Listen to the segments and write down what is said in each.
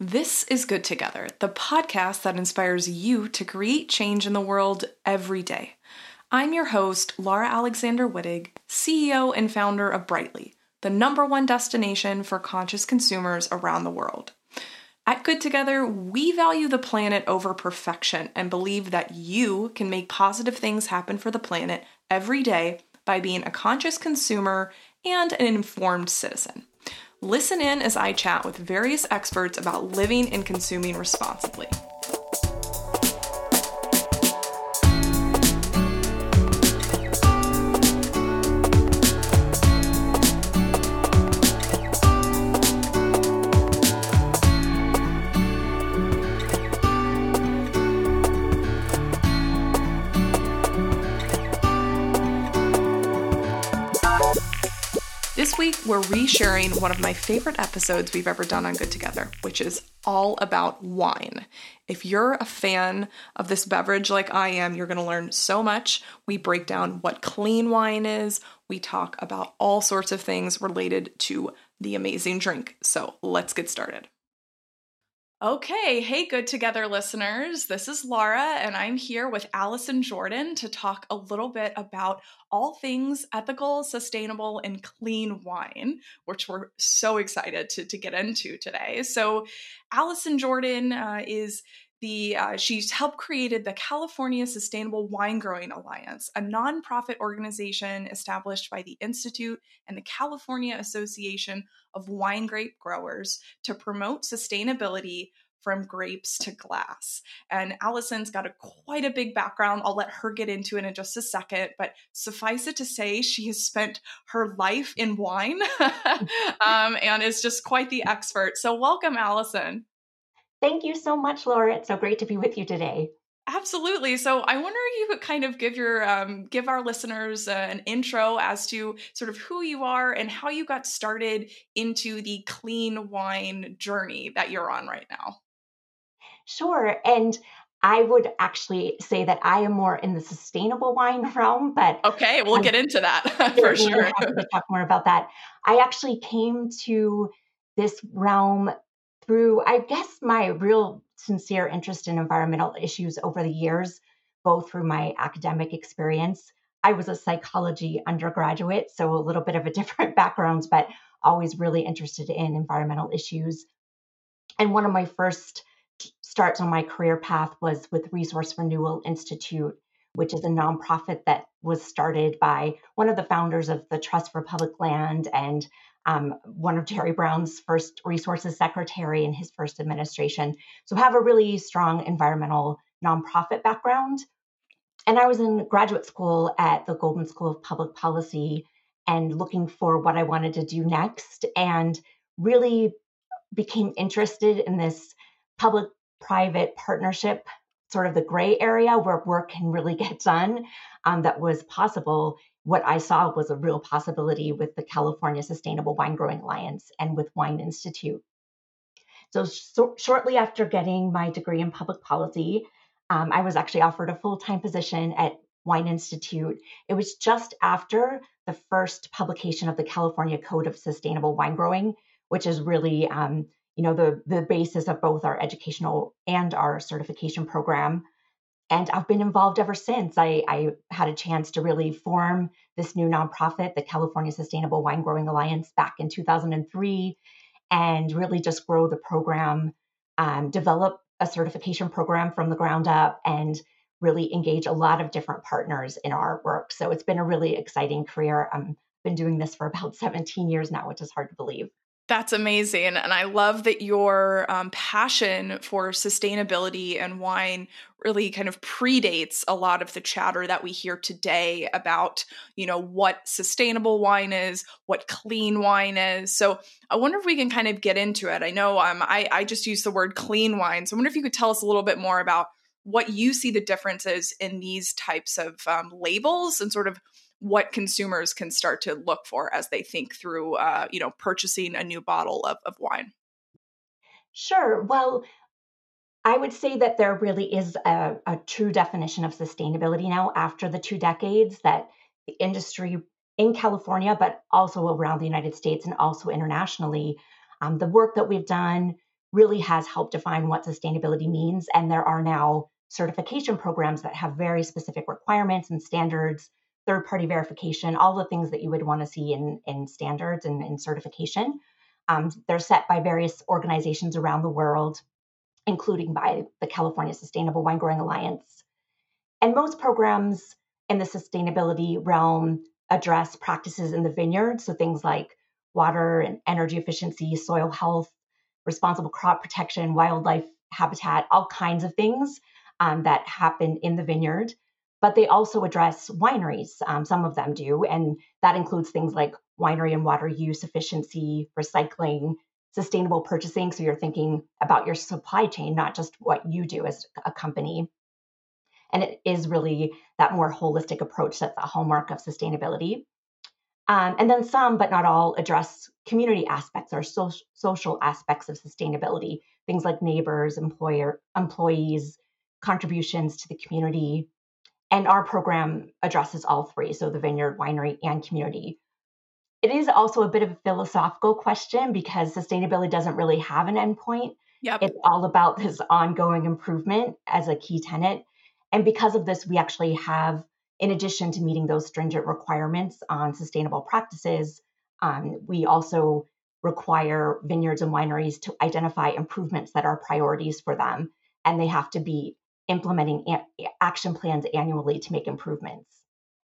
This is Good Together, the podcast that inspires you to create change in the world every day. I'm your host, Laura Alexander Wittig, CEO and founder of Brightly, the number one destination for conscious consumers around the world. At Good Together, we value the planet over perfection and believe that you can make positive things happen for the planet every day by being a conscious consumer and an informed citizen. Listen in as I chat with various experts about living and consuming responsibly. Week, we're resharing one of my favorite episodes we've ever done on Good Together, which is all about wine. If you're a fan of this beverage like I am, you're going to learn so much. We break down what clean wine is, we talk about all sorts of things related to the amazing drink. So let's get started. Okay, hey, good together listeners. This is Laura, and I'm here with Allison Jordan to talk a little bit about all things ethical, sustainable, and clean wine, which we're so excited to, to get into today. So, Allison Jordan uh, is the uh, she's helped created the California Sustainable Wine Growing Alliance, a nonprofit organization established by the Institute and the California Association of Wine Grape Growers to promote sustainability from grapes to glass. And Allison's got a quite a big background. I'll let her get into it in just a second, but suffice it to say, she has spent her life in wine um, and is just quite the expert. So, welcome, Allison. Thank you so much, Laura. It's so great to be with you today. Absolutely. So I wonder if you could kind of give your um, give our listeners uh, an intro as to sort of who you are and how you got started into the clean wine journey that you're on right now. Sure. And I would actually say that I am more in the sustainable wine realm, but okay, we'll I'm get into that for sure. Happy to talk more about that. I actually came to this realm through, I guess, my real sincere interest in environmental issues over the years, both through my academic experience. I was a psychology undergraduate, so a little bit of a different background, but always really interested in environmental issues. And one of my first starts on my career path was with Resource Renewal Institute, which is a nonprofit that was started by one of the founders of the Trust for Public Land and um, one of Jerry Brown's first resources secretary in his first administration. So have a really strong environmental nonprofit background. And I was in graduate school at the Goldman School of Public Policy and looking for what I wanted to do next and really became interested in this public private partnership sort of the gray area where work can really get done um, that was possible what I saw was a real possibility with the California Sustainable Wine Growing Alliance and with Wine Institute. So, so shortly after getting my degree in public policy, um, I was actually offered a full time position at Wine Institute. It was just after the first publication of the California Code of Sustainable Wine Growing, which is really, um, you know, the the basis of both our educational and our certification program and I've been involved ever since. I, I, had a chance to really form this new nonprofit, the California Sustainable Wine Growing Alliance, back in 2003, and really just grow the program, um, develop a certification program from the ground up, and really engage a lot of different partners in our work. So it's been a really exciting career. I've been doing this for about 17 years now, which is hard to believe. That's amazing. And I love that your um, passion for sustainability and wine really kind of predates a lot of the chatter that we hear today about, you know, what sustainable wine is, what clean wine is. So I wonder if we can kind of get into it. I know um, I, I just use the word clean wine. So I wonder if you could tell us a little bit more about what you see the differences in these types of um, labels and sort of what consumers can start to look for as they think through, uh, you know, purchasing a new bottle of, of wine? Sure. Well, I would say that there really is a, a, true definition of sustainability now after the two decades that the industry in California, but also around the United States and also internationally, um, the work that we've done really has helped define what sustainability means. And there are now certification programs that have very specific requirements and standards, third party verification, all the things that you would want to see in, in standards and in certification. Um, they're set by various organizations around the world, including by the California Sustainable Wine Growing Alliance. And most programs in the sustainability realm address practices in the vineyard. So things like water and energy efficiency, soil health, responsible crop protection, wildlife habitat, all kinds of things um, that happen in the vineyard. But they also address wineries. Um, some of them do. And that includes things like winery and water use efficiency, recycling, sustainable purchasing. So you're thinking about your supply chain, not just what you do as a company. And it is really that more holistic approach that's a hallmark of sustainability. Um, and then some, but not all, address community aspects or so- social aspects of sustainability, things like neighbors, employer, employees, contributions to the community. And our program addresses all three, so the vineyard, winery, and community. It is also a bit of a philosophical question because sustainability doesn't really have an endpoint. Yep. It's all about this ongoing improvement as a key tenet. And because of this, we actually have, in addition to meeting those stringent requirements on sustainable practices, um, we also require vineyards and wineries to identify improvements that are priorities for them. And they have to be implementing a- action plans annually to make improvements.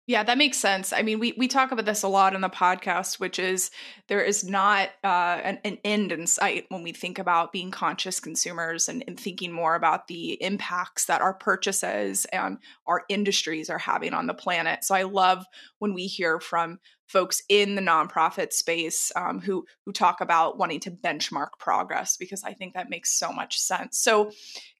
Yeah, that makes sense. I mean, we we talk about this a lot in the podcast, which is there is not uh, an, an, end in sight when we think about being conscious consumers and, and, thinking more about the impacts that our purchases and our industries are having on the planet. So I love when we hear from folks in the nonprofit space um, who who talk about wanting to benchmark progress because I think that makes so much sense. So,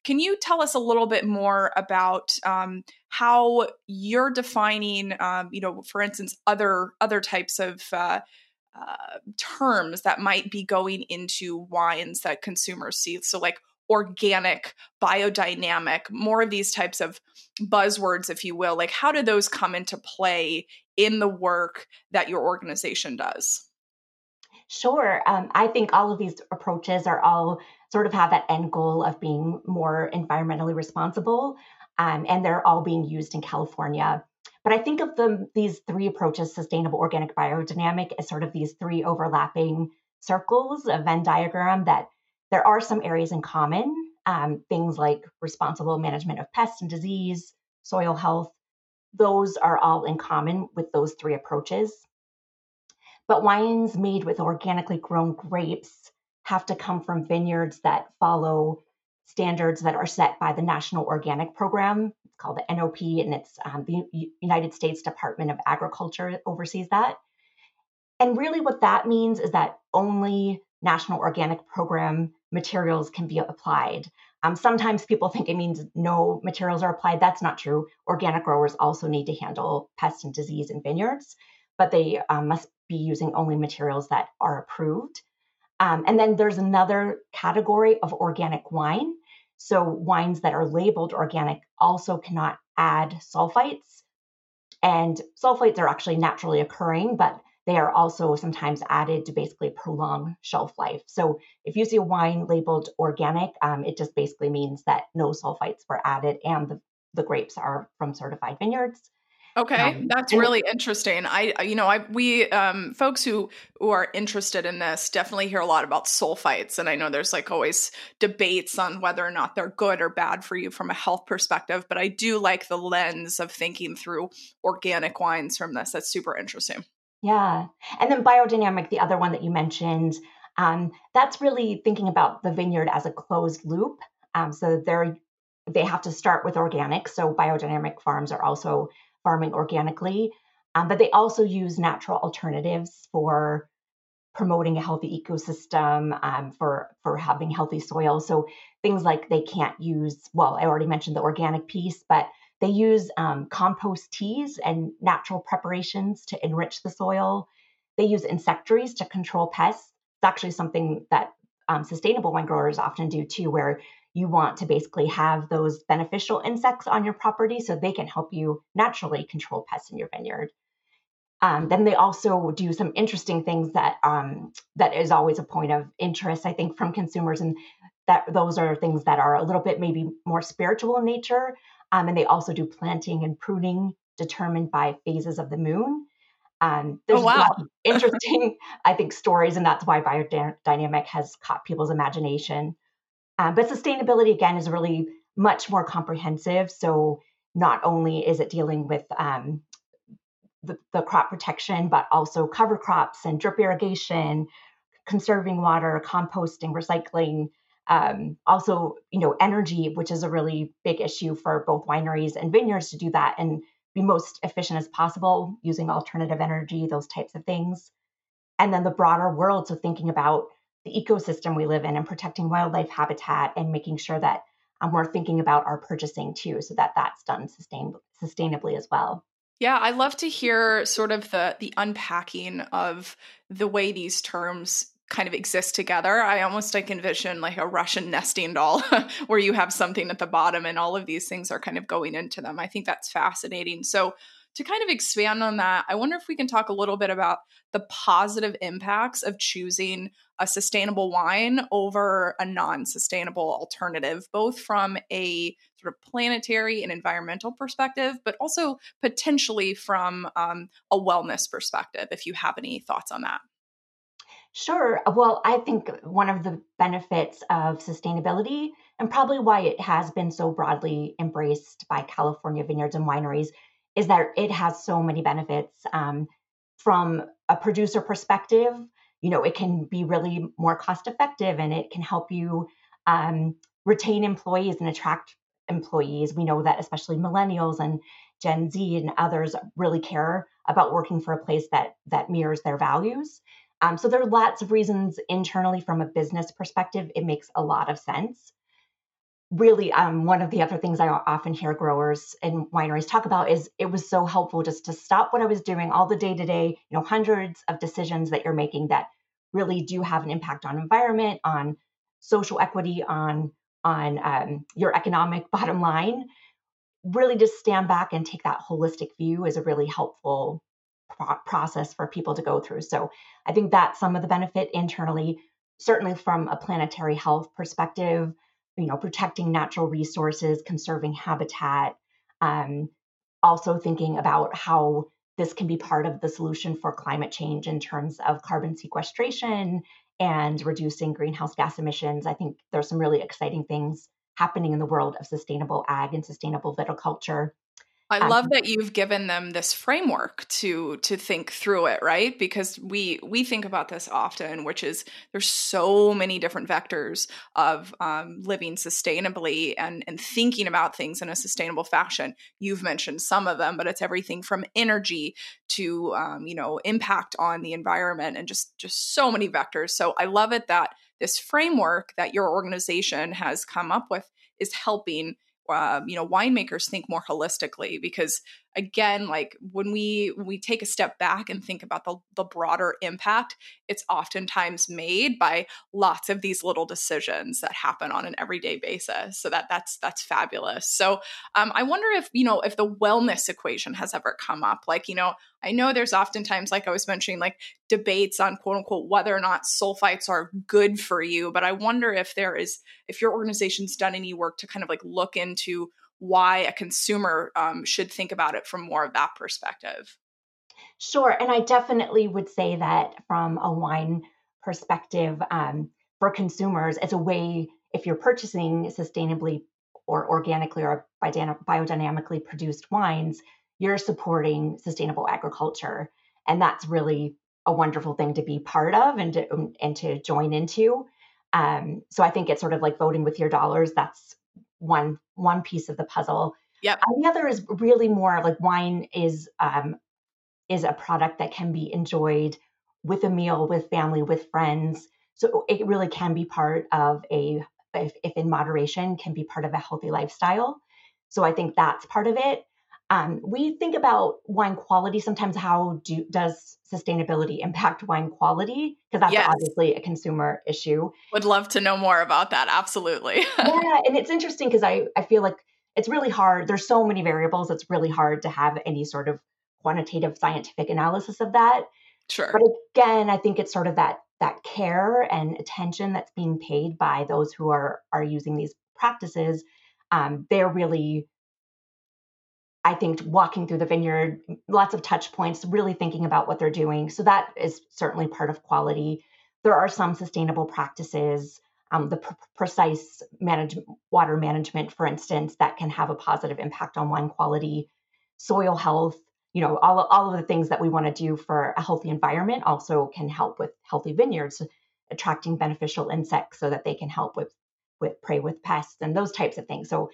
can you tell us a little bit more about um, how you're defining, um, you know, for instance, other other types of uh, uh, terms that might be going into wines that consumers see? So, like organic, biodynamic, more of these types of buzzwords, if you will. Like, how do those come into play in the work that your organization does? Sure. Um, I think all of these approaches are all sort of have that end goal of being more environmentally responsible, um, and they're all being used in California. But I think of them these three approaches: sustainable, organic, biodynamic, as sort of these three overlapping circles, a Venn diagram that there are some areas in common, um, things like responsible management of pests and disease, soil health. Those are all in common with those three approaches. But wines made with organically grown grapes have to come from vineyards that follow standards that are set by the National Organic Program. It's called the NOP, and it's um, the United States Department of Agriculture oversees that. And really, what that means is that only National Organic Program materials can be applied. Um, sometimes people think it means no materials are applied. That's not true. Organic growers also need to handle pest and disease in vineyards, but they um, must be using only materials that are approved. Um, and then there's another category of organic wine. So, wines that are labeled organic also cannot add sulfites. And sulfites are actually naturally occurring, but they are also sometimes added to basically prolong shelf life. So if you see a wine labeled organic, um, it just basically means that no sulfites were added and the, the grapes are from certified vineyards. Okay, um, that's really interesting. I, you know, I we um, folks who who are interested in this definitely hear a lot about sulfites, and I know there's like always debates on whether or not they're good or bad for you from a health perspective. But I do like the lens of thinking through organic wines from this. That's super interesting. Yeah. And then biodynamic, the other one that you mentioned, um, that's really thinking about the vineyard as a closed loop. Um, so they're they have to start with organic. So biodynamic farms are also farming organically, um, but they also use natural alternatives for promoting a healthy ecosystem, um, for for having healthy soil. So things like they can't use. Well, I already mentioned the organic piece, but they use um, compost teas and natural preparations to enrich the soil. They use insectaries to control pests. It's actually something that um, sustainable wine growers often do too, where you want to basically have those beneficial insects on your property so they can help you naturally control pests in your vineyard. Um, then they also do some interesting things that um, that is always a point of interest, I think, from consumers. And that those are things that are a little bit maybe more spiritual in nature. Um, and they also do planting and pruning determined by phases of the moon. Um, there's oh, wow. interesting, I think, stories, and that's why biodynamic has caught people's imagination. Um, but sustainability, again, is really much more comprehensive. So not only is it dealing with um, the, the, crop protection, but also cover crops and drip irrigation, conserving water, composting, recycling. Um, also, you know, energy, which is a really big issue for both wineries and vineyards to do that and be most efficient as possible using alternative energy, those types of things. And then the broader world, so thinking about the ecosystem we live in and protecting wildlife habitat and making sure that um, we're thinking about our purchasing too, so that that's done sustain- sustainably as well. Yeah, I love to hear sort of the the unpacking of the way these terms kind of exist together. I almost like envision like a Russian nesting doll where you have something at the bottom and all of these things are kind of going into them. I think that's fascinating. So to kind of expand on that, I wonder if we can talk a little bit about the positive impacts of choosing a sustainable wine over a non sustainable alternative, both from a sort of planetary and environmental perspective, but also potentially from um, a wellness perspective, if you have any thoughts on that. Sure. Well, I think one of the benefits of sustainability, and probably why it has been so broadly embraced by California vineyards and wineries, is that it has so many benefits um, from a producer perspective. You know, it can be really more cost effective and it can help you um, retain employees and attract employees. We know that especially millennials and Gen Z and others really care about working for a place that that mirrors their values. Um, so there are lots of reasons internally from a business perspective, it makes a lot of sense really um, one of the other things I often hear growers and wineries talk about is it was so helpful just to stop what I was doing, all the day to day, you know, hundreds of decisions that you're making that really do have an impact on environment, on social equity, on on um, your economic bottom line. Really, just stand back and take that holistic view is a really helpful pro- process for people to go through. So I think that's some of the benefit internally, certainly from a planetary health perspective you know, protecting natural resources, conserving habitat, um, also thinking about how this can be part of the solution for climate change in terms of carbon sequestration and reducing greenhouse gas emissions. I think there's some really exciting things happening in the world of sustainable ag and sustainable viticulture. I um, love that you've given them this framework to to think through it, right? Because we we think about this often, which is there's so many different vectors of um, living sustainably and and thinking about things in a sustainable fashion. You've mentioned some of them, but it's everything from energy to um, you know impact on the environment and just just so many vectors. So I love it that this framework that your organization has come up with is helping uh, you know winemakers think more holistically because again like when we when we take a step back and think about the, the broader impact it's oftentimes made by lots of these little decisions that happen on an everyday basis. So that that's that's fabulous. So um, i wonder if you know if the wellness equation has ever come up. Like you know i know there's oftentimes like i was mentioning like debates on quote unquote whether or not sulfites are good for you. But i wonder if there is if your organization's done any work to kind of like look into why a consumer um, should think about it from more of that perspective. Sure. And I definitely would say that from a wine perspective, um, for consumers, as a way, if you're purchasing sustainably or organically or biodynamically produced wines, you're supporting sustainable agriculture. And that's really a wonderful thing to be part of and to, and to join into. Um, so I think it's sort of like voting with your dollars. That's one one piece of the puzzle. Yeah. the other is really more like wine is um, is a product that can be enjoyed with a meal, with family, with friends. So it really can be part of a if, if in moderation can be part of a healthy lifestyle. So I think that's part of it. Um, we think about wine quality sometimes. How do, does sustainability impact wine quality? Because that's yes. obviously a consumer issue. Would love to know more about that. Absolutely. yeah, and it's interesting because I I feel like it's really hard. There's so many variables. It's really hard to have any sort of quantitative scientific analysis of that. Sure. But again, I think it's sort of that that care and attention that's being paid by those who are are using these practices, um, they're really I think walking through the vineyard, lots of touch points, really thinking about what they're doing. So that is certainly part of quality. There are some sustainable practices, um, the pr- precise manage- water management, for instance, that can have a positive impact on wine quality, soil health. You know, all, all of the things that we want to do for a healthy environment also can help with healthy vineyards, attracting beneficial insects so that they can help with with prey with pests and those types of things. So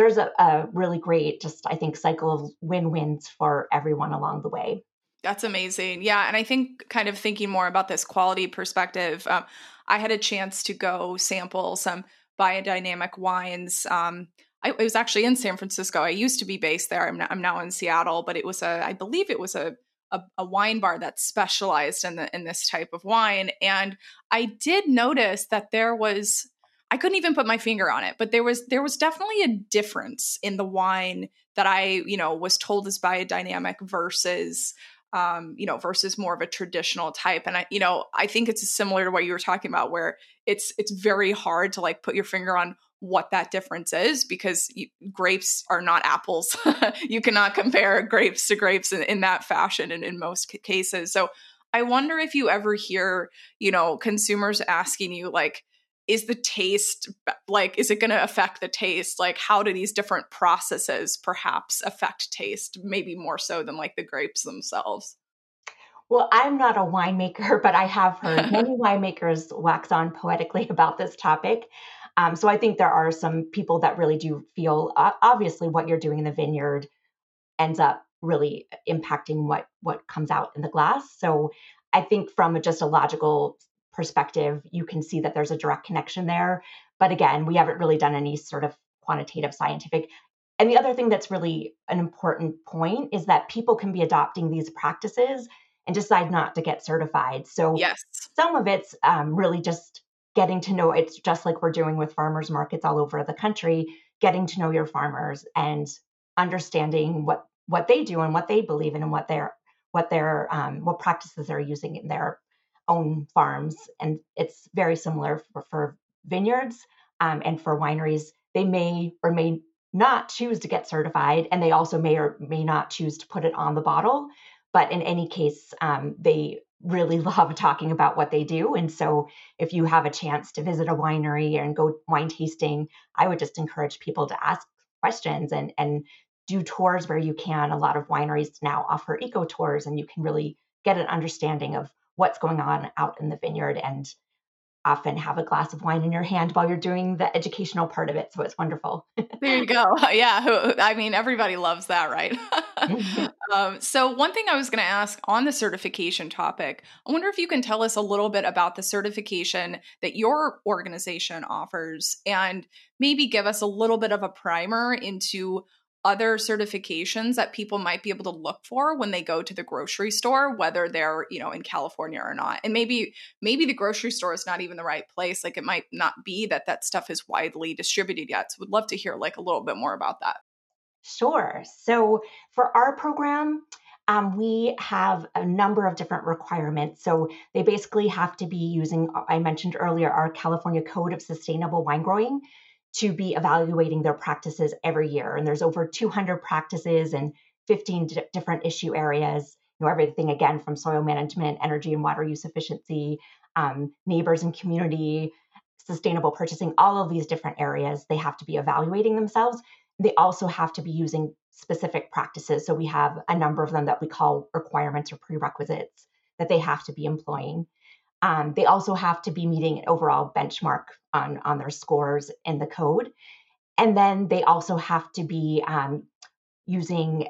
there's a, a really great, just I think, cycle of win wins for everyone along the way. That's amazing. Yeah. And I think kind of thinking more about this quality perspective, um, I had a chance to go sample some biodynamic wines. Um, I, was actually in San Francisco. I used to be based there. I'm, I'm now in Seattle, but it was a, I believe it was a, a, a, wine bar that specialized in the in this type of wine, and I did notice that there was I couldn't even put my finger on it, but there was there was definitely a difference in the wine that I, you know, was told is biodynamic versus um, you know, versus more of a traditional type. And I, you know, I think it's similar to what you were talking about where it's it's very hard to like put your finger on what that difference is because you, grapes are not apples. you cannot compare grapes to grapes in, in that fashion and in most cases. So I wonder if you ever hear, you know, consumers asking you like, is the taste like is it going to affect the taste? Like how do these different processes perhaps affect taste maybe more so than like the grapes themselves? Well i'm not a winemaker but i have heard many winemakers wax on poetically about this topic. Um, so i think there are some people that really do feel uh, obviously what you're doing in the vineyard ends up really impacting what what comes out in the glass. So i think from just a logical perspective, you can see that there's a direct connection there. But again, we haven't really done any sort of quantitative scientific. And the other thing that's really an important point is that people can be adopting these practices and decide not to get certified. So yes. some of it's um, really just getting to know it's just like we're doing with farmers markets all over the country, getting to know your farmers and understanding what what they do and what they believe in and what their what their um, what practices they're using in their own farms, and it's very similar for, for vineyards um, and for wineries. They may or may not choose to get certified, and they also may or may not choose to put it on the bottle. But in any case, um, they really love talking about what they do. And so, if you have a chance to visit a winery and go wine tasting, I would just encourage people to ask questions and and do tours where you can. A lot of wineries now offer eco tours, and you can really get an understanding of what's going on out in the vineyard and often have a glass of wine in your hand while you're doing the educational part of it. So it's wonderful. there you go. Yeah. I mean, everybody loves that, right? um, so, one thing I was going to ask on the certification topic, I wonder if you can tell us a little bit about the certification that your organization offers and maybe give us a little bit of a primer into other certifications that people might be able to look for when they go to the grocery store whether they're you know in california or not. And maybe maybe the grocery store is not even the right place. Like it might not be that that stuff is widely distributed yet. So would love to hear like a little bit more about that. Sure. So for our program um, we have a number of different requirements. So they basically have to be using, I mentioned earlier, our California Code of Sustainable Wine Growing to be evaluating their practices every year. And there's over 200 practices and 15 d- different issue areas. You know, everything again from soil management, energy and water use efficiency, um, neighbors and community, sustainable purchasing, all of these different areas. They have to be evaluating themselves. They also have to be using specific practices. So we have a number of them that we call requirements or prerequisites that they have to be employing. Um, they also have to be meeting an overall benchmark on, on their scores in the code. And then they also have to be um, using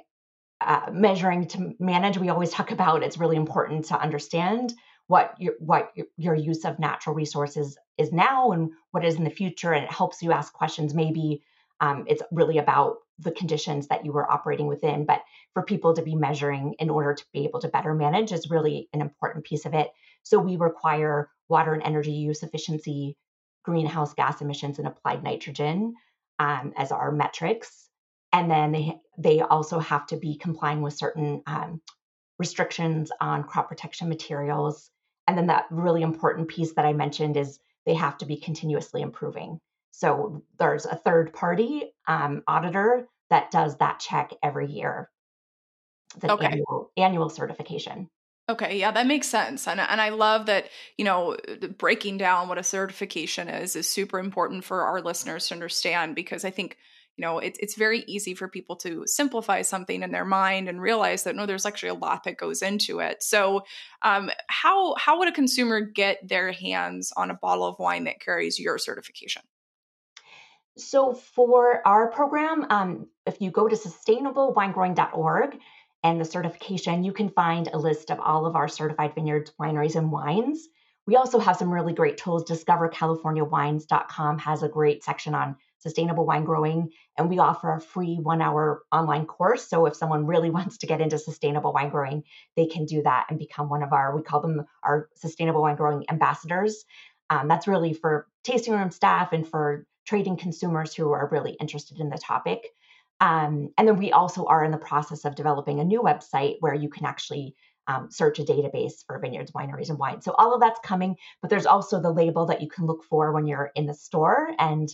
uh, measuring to manage. We always talk about it's really important to understand what your what your, use of natural resources is now and what is in the future, and it helps you ask questions. Maybe um, it's really about the conditions that you were operating within, but for people to be measuring in order to be able to better manage is really an important piece of it. So we require water and energy use efficiency, greenhouse gas emissions, and applied nitrogen um, as our metrics. And then they they also have to be complying with certain um, restrictions on crop protection materials, And then that really important piece that I mentioned is they have to be continuously improving. So there's a third party um, auditor that does that check every year. It's an Okay. annual, annual certification. Okay, yeah, that makes sense. And and I love that, you know, breaking down what a certification is is super important for our listeners to understand because I think, you know, it's it's very easy for people to simplify something in their mind and realize that no, there's actually a lot that goes into it. So, um, how how would a consumer get their hands on a bottle of wine that carries your certification? So for our program, um, if you go to sustainablewinegrowing.org and the certification, you can find a list of all of our certified vineyards, wineries, and wines. We also have some really great tools. DiscoverCaliforniaWines.com has a great section on sustainable wine growing, and we offer a free one hour online course. So if someone really wants to get into sustainable wine growing, they can do that and become one of our, we call them our sustainable wine growing ambassadors. Um, that's really for tasting room staff and for trading consumers who are really interested in the topic. Um, and then we also are in the process of developing a new website where you can actually um, search a database for vineyards, wineries, and wines. So all of that's coming, but there's also the label that you can look for when you're in the store. And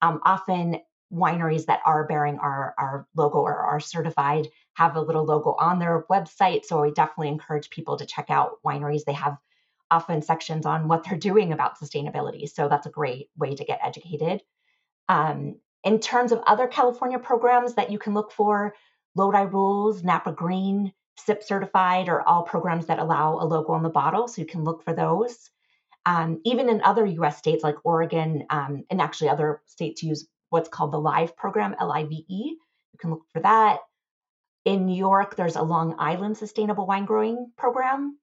um, often wineries that are bearing our, our logo or are certified have a little logo on their website. So I definitely encourage people to check out wineries. They have often sections on what they're doing about sustainability. So that's a great way to get educated. Um, in terms of other California programs that you can look for, Lodi Rules, Napa Green, SIP certified are all programs that allow a logo on the bottle. So you can look for those. Um, even in other US states like Oregon um, and actually other states use what's called the LIVE program, L I V E. You can look for that. In New York, there's a Long Island Sustainable Wine Growing Program.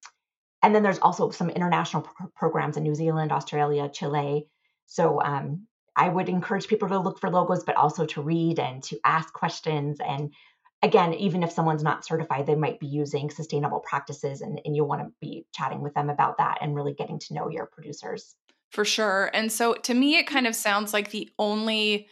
And then there's also some international pro- programs in New Zealand, Australia, Chile. So um, I would encourage people to look for logos, but also to read and to ask questions. And again, even if someone's not certified, they might be using sustainable practices, and, and you'll want to be chatting with them about that and really getting to know your producers. For sure. And so to me, it kind of sounds like the only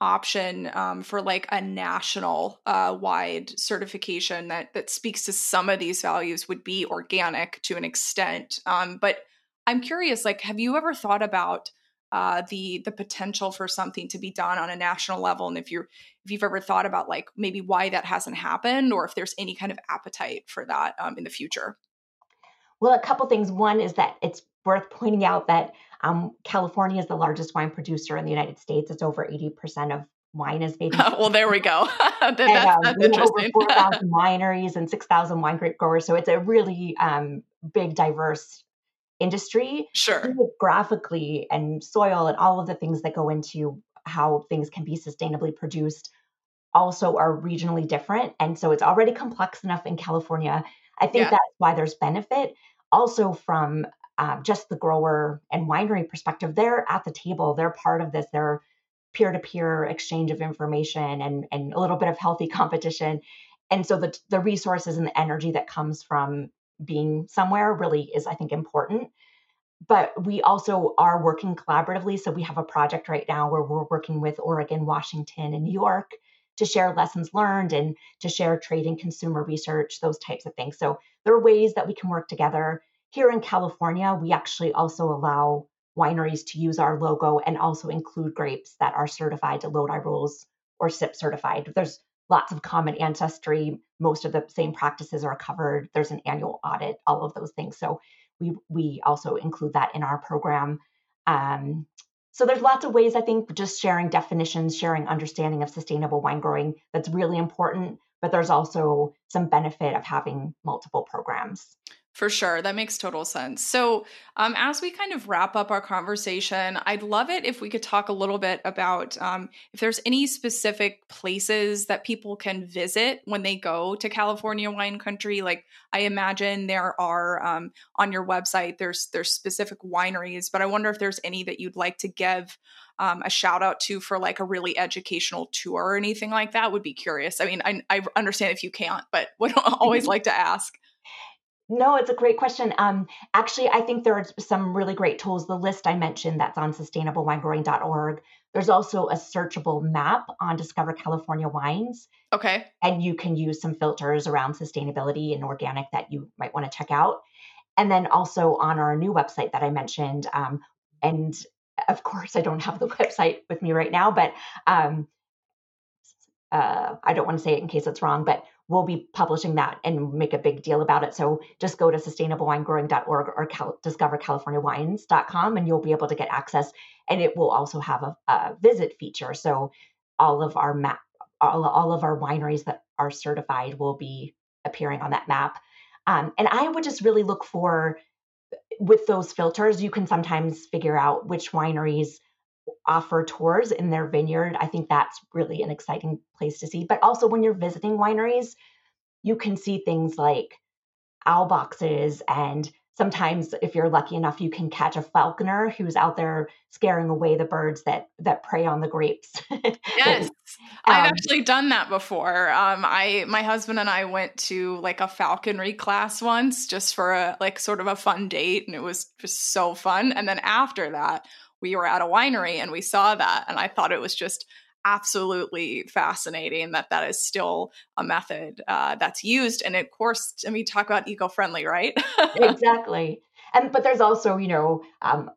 option um, for like a national uh, wide certification that that speaks to some of these values would be organic to an extent. Um, but I'm curious, like, have you ever thought about uh, the the potential for something to be done on a national level, and if you're if you've ever thought about like maybe why that hasn't happened, or if there's any kind of appetite for that um, in the future? Well, a couple things. One is that it's worth pointing out that um, California is the largest wine producer in the United States. It's over 80% of wine is made. well, there we go. that, and, um, that's we have over 4,000 wineries and 6,000 wine grape growers. So it's a really um, big, diverse industry. sure. Geographically and soil and all of the things that go into how things can be sustainably produced also are regionally different. And so it's already complex enough in California. I think Yeah. that's why there's benefit. Also, from um, just the grower and winery perspective, they're at the table, they're part of this, they're peer to peer exchange of information and, and a little bit of healthy competition. And so the, the resources and the energy that comes from being somewhere really is, I think, important. But we also are working collaboratively. So we have a project right now where we're working with Oregon, Washington, and New York to share lessons learned and to share trade and consumer research, those types of things. So there are ways that we can work together. Here in California, we actually also allow wineries to use our logo and also include grapes that are certified to Lodi Rules or SIP certified. There's lots of common ancestry. Most of the same practices are covered. There's an annual audit, all of those things. So we we also include that in our program. Um, so there's lots of ways I think just sharing definitions, sharing understanding of sustainable wine growing that's really important. But there's also some benefit of having multiple programs. For sure. That makes total sense. So, um, as we kind of wrap up our conversation, I'd love it if we could talk a little bit about um, if there's any specific places that people can visit when they go to California wine country. Like, I imagine there are um, on your website, there's there's specific wineries, but I wonder if there's any that you'd like to give um, a shout out to for like a really educational tour or anything like that. Would be curious. I mean, I, I understand if you can't, but would always like to ask. No, it's a great question. Um, actually, I think there are some really great tools. The list I mentioned that's on sustainablewinegrowing.org. There's also a searchable map on Discover California Wines, Okay. and you can use some filters around sustainability and organic that you might want to check out. and then also on our new website that I mentioned. Um, and of course, I don't have the website with me right now, but um, uh, I don't want to say it in case it's wrong, but we'll be publishing that and make a big deal about it. So just go to sustainablewinegrowing.org or cal- discovercaliforniawines.com and you'll be able to get access. And it will also have a, a visit feature. So all of our map, all, all of our wineries that are certified will be appearing on that map. Um, and I would just really look for, with those filters, you can sometimes figure out which wineries offer tours in their vineyard. I think that's really an exciting place to see. But also, when you're visiting wineries, you can see things like owl boxes and sometimes if you're lucky enough you can catch a falconer who's out there scaring away the birds that that prey on the grapes yes um, i've actually done that before um, i my husband and i went to like a falconry class once just for a like sort of a fun date and it was just so fun and then after that we were at a winery and we saw that and i thought it was just absolutely fascinating that that is still a method uh, that's used and of course i mean talk about eco-friendly right? Exactly. And but there's also you know um,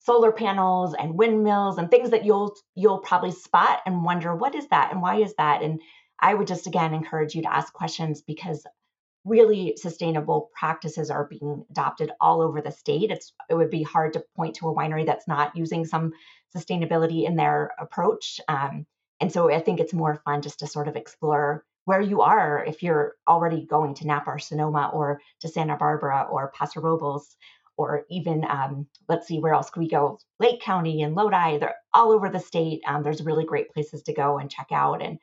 solar panels and windmills and things that you'll you'll probably spot and wonder what is that? And why is that? And i would just again encourage you to ask questions because really sustainable practices are being adopted all over the state. It's it would be hard to point to a winery that's not using some sustainability in their approach. Um, and so I think it's more fun just to sort of explore where you are if you're already going to Napa or Sonoma or to Santa Barbara or Paso Robles or even um, let's see where else could we go? Lake County and Lodi they're all over the state. Um, there's really great places to go and check out. And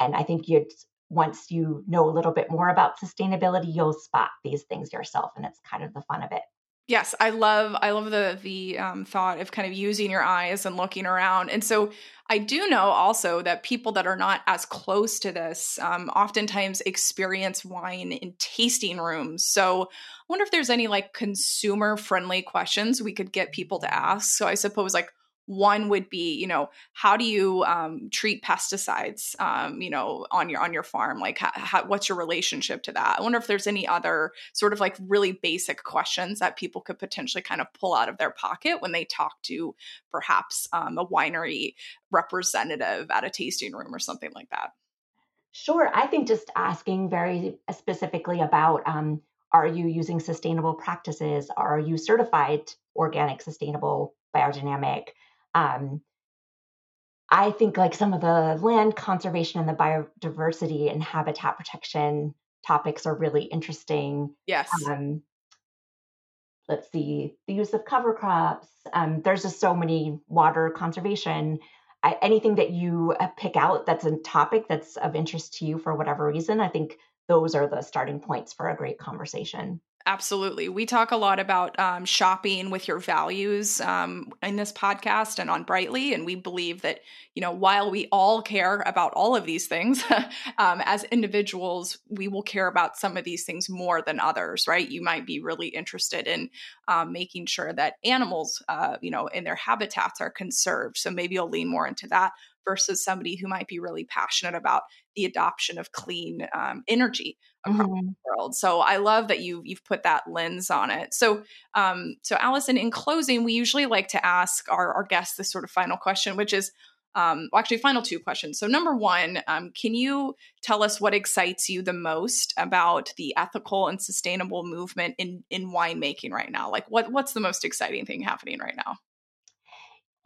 and I think you once you know a little bit more about sustainability you'll spot these things yourself and it's kind of the fun of it Yes, I love I love the the um, thought of kind of using your eyes and looking around. And so I do know also that people that are not as close to this um, oftentimes experience wine in tasting rooms. So I wonder if there's any like consumer friendly questions we could get people to ask. So I suppose like one would be you know how do you um, treat pesticides um, you know on your on your farm? Like how, how, what's your relationship to that? I wonder if there's any other sort of like really basic questions that people could potentially kind of pull out of their pocket when they talk to perhaps um, a winery representative at a tasting room or something like that. Sure i think just asking very specifically about um, are you using sustainable practices? Are you certified organic sustainable biodynamic um, I think like some of the land conservation and the biodiversity and habitat protection topics are really interesting. Yes. Um, let's see, the use of cover crops. Um, there's just so many water conservation. I, anything that you uh, pick out that's a topic that's of interest to you for whatever reason, I think those are the starting points for a great conversation. Absolutely. We talk a lot about um, shopping with your values um, in this podcast and on Brightly. And we believe that, you know, while we all care about all of these things, um, as individuals, we will care about some of these things more than others, right? You might be really interested in um, making sure that animals, uh, you know, in their habitats are conserved. So maybe you'll lean more into that versus somebody who might be really passionate about the adoption of clean um, energy across mm-hmm. the world. So I love that you you've put that lens on it. So um, so Allison, in closing, we usually like to ask our, our guests this sort of final question, which is um, well, actually, final two questions. So, number one, um, can you tell us what excites you the most about the ethical and sustainable movement in in winemaking right now? Like, what what's the most exciting thing happening right now?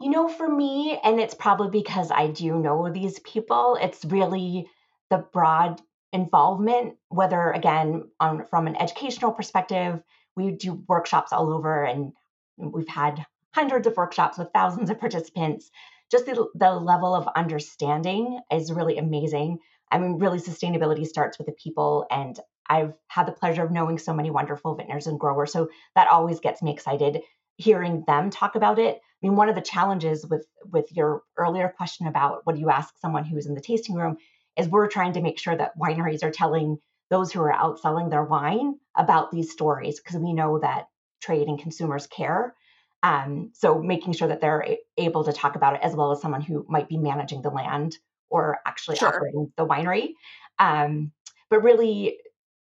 You know, for me, and it's probably because I do know these people, it's really the broad involvement, whether again, on from an educational perspective, we do workshops all over and we've had hundreds of workshops with thousands of participants. Just the, the level of understanding is really amazing. I mean, really, sustainability starts with the people. And I've had the pleasure of knowing so many wonderful vintners and growers. So that always gets me excited hearing them talk about it. I mean, one of the challenges with with your earlier question about what do you ask someone who's in the tasting room is we're trying to make sure that wineries are telling those who are out selling their wine about these stories because we know that trade and consumers care. Um, so making sure that they're a- able to talk about it as well as someone who might be managing the land or actually sure. operating the winery. Um, but really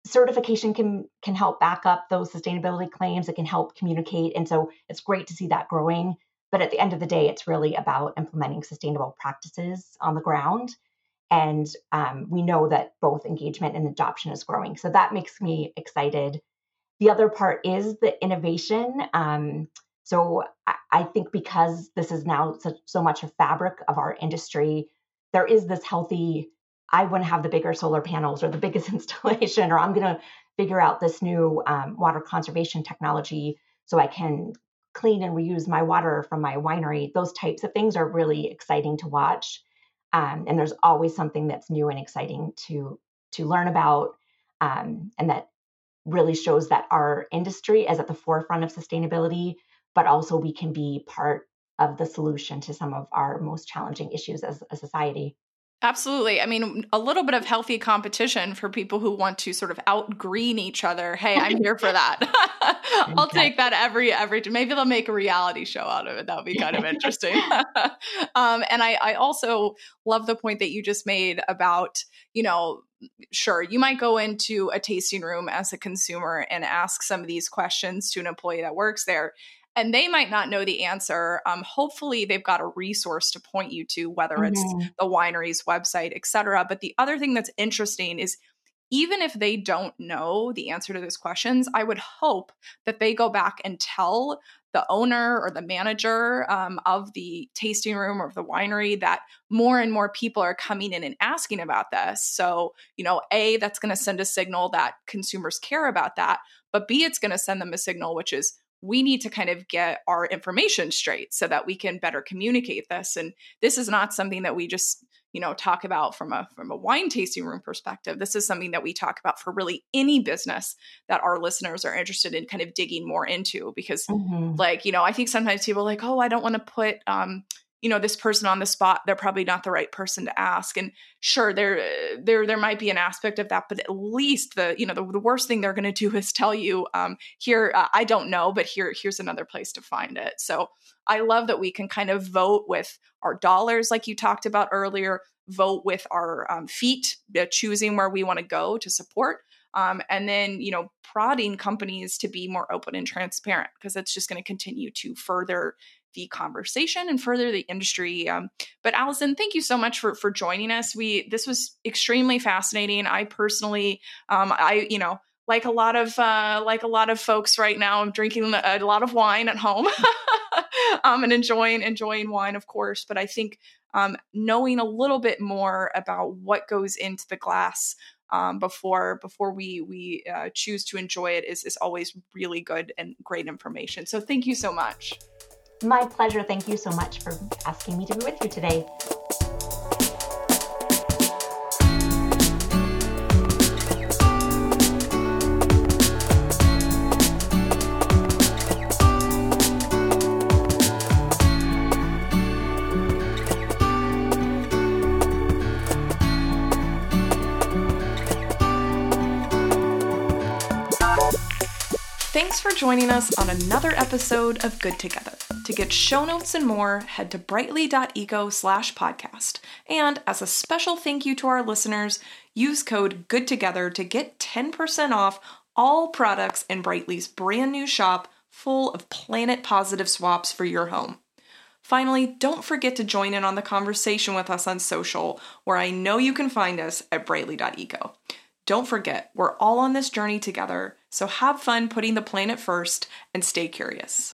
certification can can help back up those sustainability claims. It can help communicate, and so it's great to see that growing. But at the end of the day, it's really about implementing sustainable practices on the ground. And um, we know that both engagement and adoption is growing. So that makes me excited. The other part is the innovation. Um, so I, I, think because this is now such, so much a fabric of our industry, there is this healthy I want to have the bigger solar panels or the biggest installation, or I'm going to figure out this new um, water conservation technology so I can clean and reuse my water from my winery. Those types of things are really exciting to watch. Um, and there's always something that's new and exciting to to learn about, um, and that really shows that our industry is at the forefront of sustainability, but also we can be part of the solution to some of our most challenging issues as a society. Absolutely. I mean, a little bit of healthy competition for people who want to sort of outgreen each other. Hey, I'm here for that. I'll take that every every. Maybe they'll make a reality show out of it. That would be kind of interesting. um, and I, I also love the point that you just made about you know sure you might go into a tasting room as a consumer and ask some of these questions to an employee that works there and they might not know the answer. Um, hopefully, they've got a resource to point you to, whether mm-hmm. it's the winery's website, et cetera. But the other thing that's interesting is even if they don't know the answer to those questions, I would hope that they go back and tell the owner or the manager um, of the tasting room or of the winery that more and more people are coming in and asking about this. So, you know, A, that's going to send a signal that consumers care about that. But B, it's going to send them a signal, which is we need to kind of get our information straight so that we can better communicate this and this is not something that we just you know talk about from a from a wine tasting room perspective this is something that we talk about for really any business that our listeners are interested in kind of digging more into because mm-hmm. like you know i think sometimes people are like oh i don't want to put um you know this person on the spot they're probably not the right person to ask. And sure there there there might be an aspect of that but at least the you know the, the worst thing they're going to do is tell you um here uh, i don't know but here here's another place to find it. So i love that we can kind of vote with our dollars like you talked about earlier vote with our um, feet uh, choosing where we want to go to support um, and then you know prodding companies to be more open and transparent because it's just going to continue to further the conversation and further the industry. Um, but Allison, thank you so much for for joining us. We this was extremely fascinating. I personally, um, I you know like a lot of uh, like a lot of folks right now, I'm drinking a lot of wine at home um, and enjoying enjoying wine, of course. But I think um, knowing a little bit more about what goes into the glass um, before before we we uh, choose to enjoy it is is always really good and great information. So thank you so much. My pleasure. Thank you so much for asking me to be with you today. Thanks for joining us on another episode of Good Together. To get show notes and more, head to brightly.eco slash podcast. And as a special thank you to our listeners, use code Good Together to get 10% off all products in Brightly's brand new shop full of planet positive swaps for your home. Finally, don't forget to join in on the conversation with us on social, where I know you can find us at brightly.eco. Don't forget, we're all on this journey together, so have fun putting the planet first and stay curious.